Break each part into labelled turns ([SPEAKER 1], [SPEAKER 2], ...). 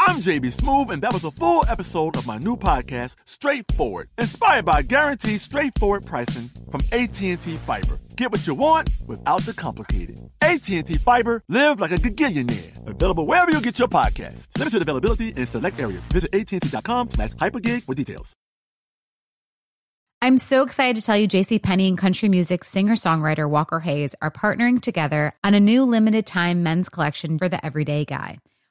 [SPEAKER 1] I'm JB Smoove, and that was a full episode of my new podcast, Straightforward, inspired by guaranteed straightforward pricing from AT&T Fiber. Get what you want without the complicated. AT&T Fiber, live like a gigillionaire. Available wherever you get your podcast. Limited availability in select areas. Visit AT&T.com slash hypergig for details.
[SPEAKER 2] I'm so excited to tell you JC Penney and country music singer-songwriter Walker Hayes are partnering together on a new limited time men's collection for the everyday guy.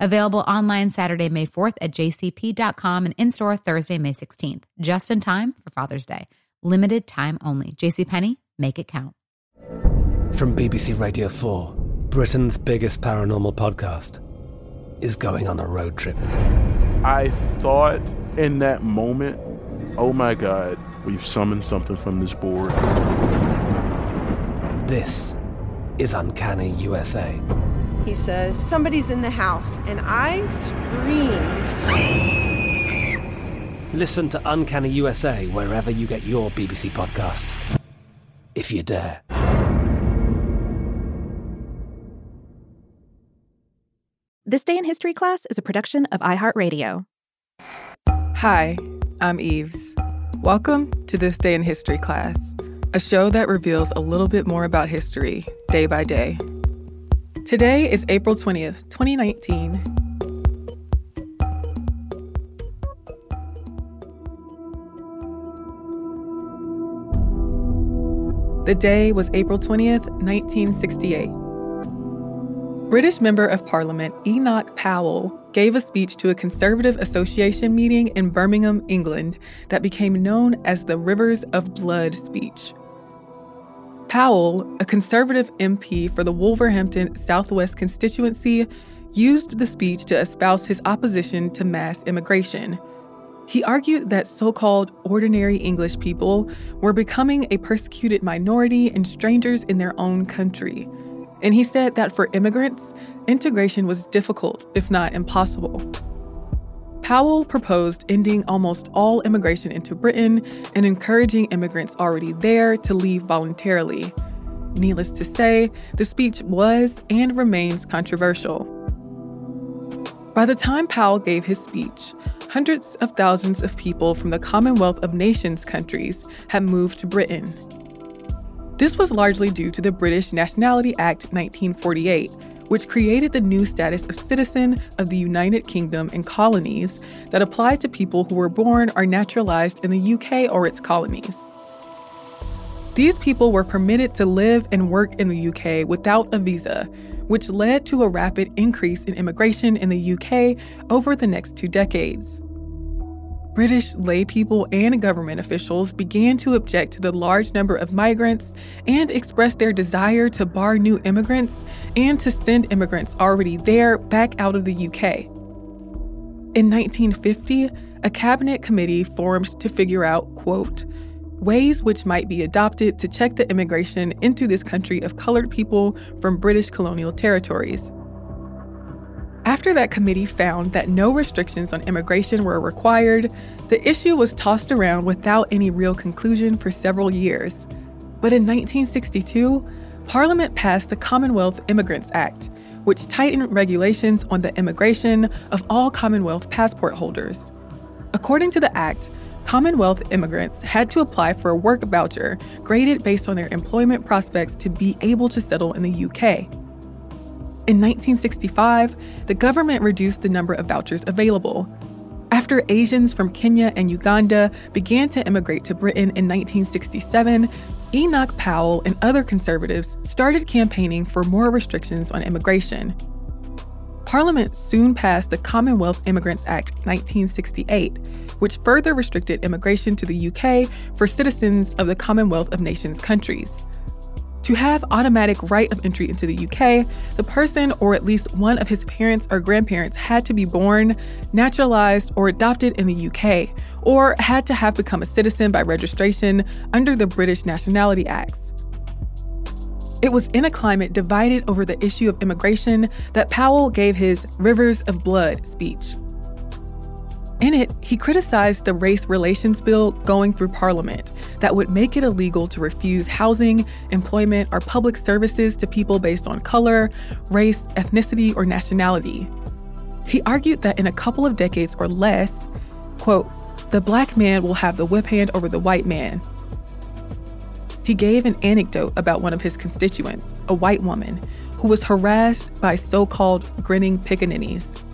[SPEAKER 2] Available online Saturday, May 4th at jcp.com and in store Thursday, May 16th, just in time for Father's Day. Limited time only. JCPenney, make it count.
[SPEAKER 3] From BBC Radio 4, Britain's biggest paranormal podcast is going on a road trip.
[SPEAKER 4] I thought in that moment, oh my God, we've summoned something from this board.
[SPEAKER 3] This is Uncanny USA.
[SPEAKER 5] He says, Somebody's in the house, and I screamed.
[SPEAKER 3] Listen to Uncanny USA wherever you get your BBC podcasts, if you dare.
[SPEAKER 6] This Day in History class is a production of iHeartRadio.
[SPEAKER 7] Hi, I'm Eves. Welcome to This Day in History class, a show that reveals a little bit more about history day by day. Today is April 20th, 2019. The day was April 20th, 1968. British Member of Parliament Enoch Powell gave a speech to a Conservative Association meeting in Birmingham, England, that became known as the Rivers of Blood speech. Powell, a Conservative MP for the Wolverhampton Southwest constituency, used the speech to espouse his opposition to mass immigration. He argued that so called ordinary English people were becoming a persecuted minority and strangers in their own country. And he said that for immigrants, integration was difficult, if not impossible. Powell proposed ending almost all immigration into Britain and encouraging immigrants already there to leave voluntarily. Needless to say, the speech was and remains controversial. By the time Powell gave his speech, hundreds of thousands of people from the Commonwealth of Nations countries had moved to Britain. This was largely due to the British Nationality Act 1948, which created the new status of citizen of the United Kingdom and colonies that applied to people who were born or naturalized in the UK or its colonies. These people were permitted to live and work in the UK without a visa, which led to a rapid increase in immigration in the UK over the next two decades. British laypeople and government officials began to object to the large number of migrants and expressed their desire to bar new immigrants and to send immigrants already there back out of the UK. In 1950, a cabinet committee formed to figure out, quote, ways which might be adopted to check the immigration into this country of colored people from British colonial territories. After that committee found that no restrictions on immigration were required, the issue was tossed around without any real conclusion for several years. But in 1962, Parliament passed the Commonwealth Immigrants Act, which tightened regulations on the immigration of all Commonwealth passport holders. According to the act, Commonwealth immigrants had to apply for a work voucher graded based on their employment prospects to be able to settle in the UK. In 1965, the government reduced the number of vouchers available. After Asians from Kenya and Uganda began to immigrate to Britain in 1967, Enoch Powell and other conservatives started campaigning for more restrictions on immigration. Parliament soon passed the Commonwealth Immigrants Act 1968, which further restricted immigration to the UK for citizens of the Commonwealth of Nations countries. To have automatic right of entry into the UK, the person or at least one of his parents or grandparents had to be born, naturalized, or adopted in the UK, or had to have become a citizen by registration under the British Nationality Acts. It was in a climate divided over the issue of immigration that Powell gave his Rivers of Blood speech. In it, he criticized the race relations bill going through Parliament that would make it illegal to refuse housing, employment, or public services to people based on color, race, ethnicity, or nationality. He argued that in a couple of decades or less, quote, the black man will have the whip hand over the white man. He gave an anecdote about one of his constituents, a white woman, who was harassed by so called grinning pickaninnies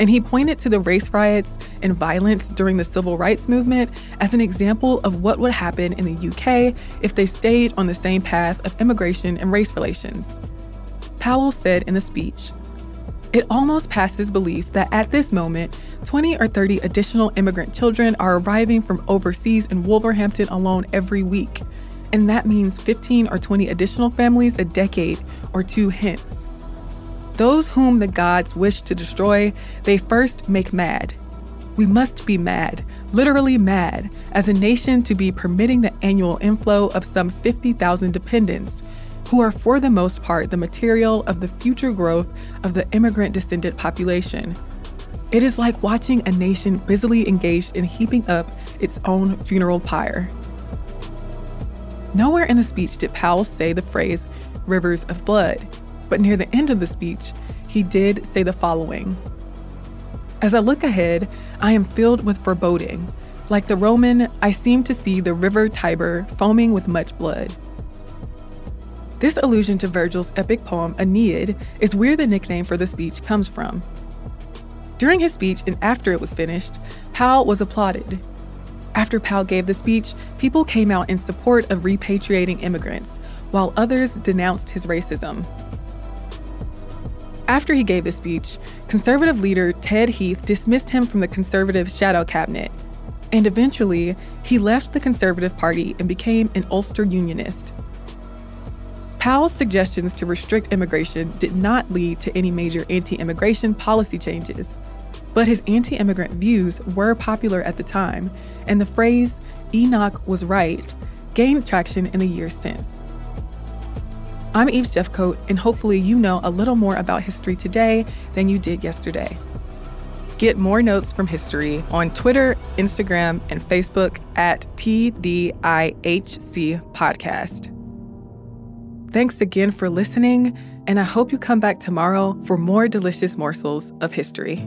[SPEAKER 7] and he pointed to the race riots and violence during the civil rights movement as an example of what would happen in the UK if they stayed on the same path of immigration and race relations. Powell said in the speech, it almost passes belief that at this moment, 20 or 30 additional immigrant children are arriving from overseas in Wolverhampton alone every week. And that means 15 or 20 additional families a decade or two hence. Those whom the gods wish to destroy, they first make mad. We must be mad, literally mad, as a nation to be permitting the annual inflow of some 50,000 dependents, who are for the most part the material of the future growth of the immigrant descendant population. It is like watching a nation busily engaged in heaping up its own funeral pyre. Nowhere in the speech did Powell say the phrase rivers of blood. But near the end of the speech, he did say the following As I look ahead, I am filled with foreboding. Like the Roman, I seem to see the river Tiber foaming with much blood. This allusion to Virgil's epic poem Aeneid is where the nickname for the speech comes from. During his speech and after it was finished, Powell was applauded. After Powell gave the speech, people came out in support of repatriating immigrants, while others denounced his racism. After he gave the speech, conservative leader Ted Heath dismissed him from the conservative shadow cabinet. And eventually, he left the Conservative Party and became an Ulster Unionist. Powell's suggestions to restrict immigration did not lead to any major anti immigration policy changes. But his anti immigrant views were popular at the time, and the phrase, Enoch was right, gained traction in the years since. I'm Eve Jeffcoat, and hopefully, you know a little more about history today than you did yesterday. Get more notes from history on Twitter, Instagram, and Facebook at TDIHC Podcast. Thanks again for listening, and I hope you come back tomorrow for more delicious morsels of history.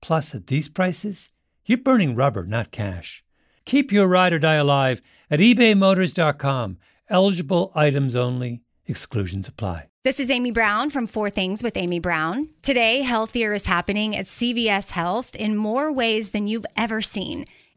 [SPEAKER 8] Plus, at these prices, you're burning rubber, not cash. Keep your ride or die alive at ebaymotors.com. Eligible items only, exclusions apply.
[SPEAKER 9] This is Amy Brown from Four Things with Amy Brown. Today, healthier is happening at CVS Health in more ways than you've ever seen.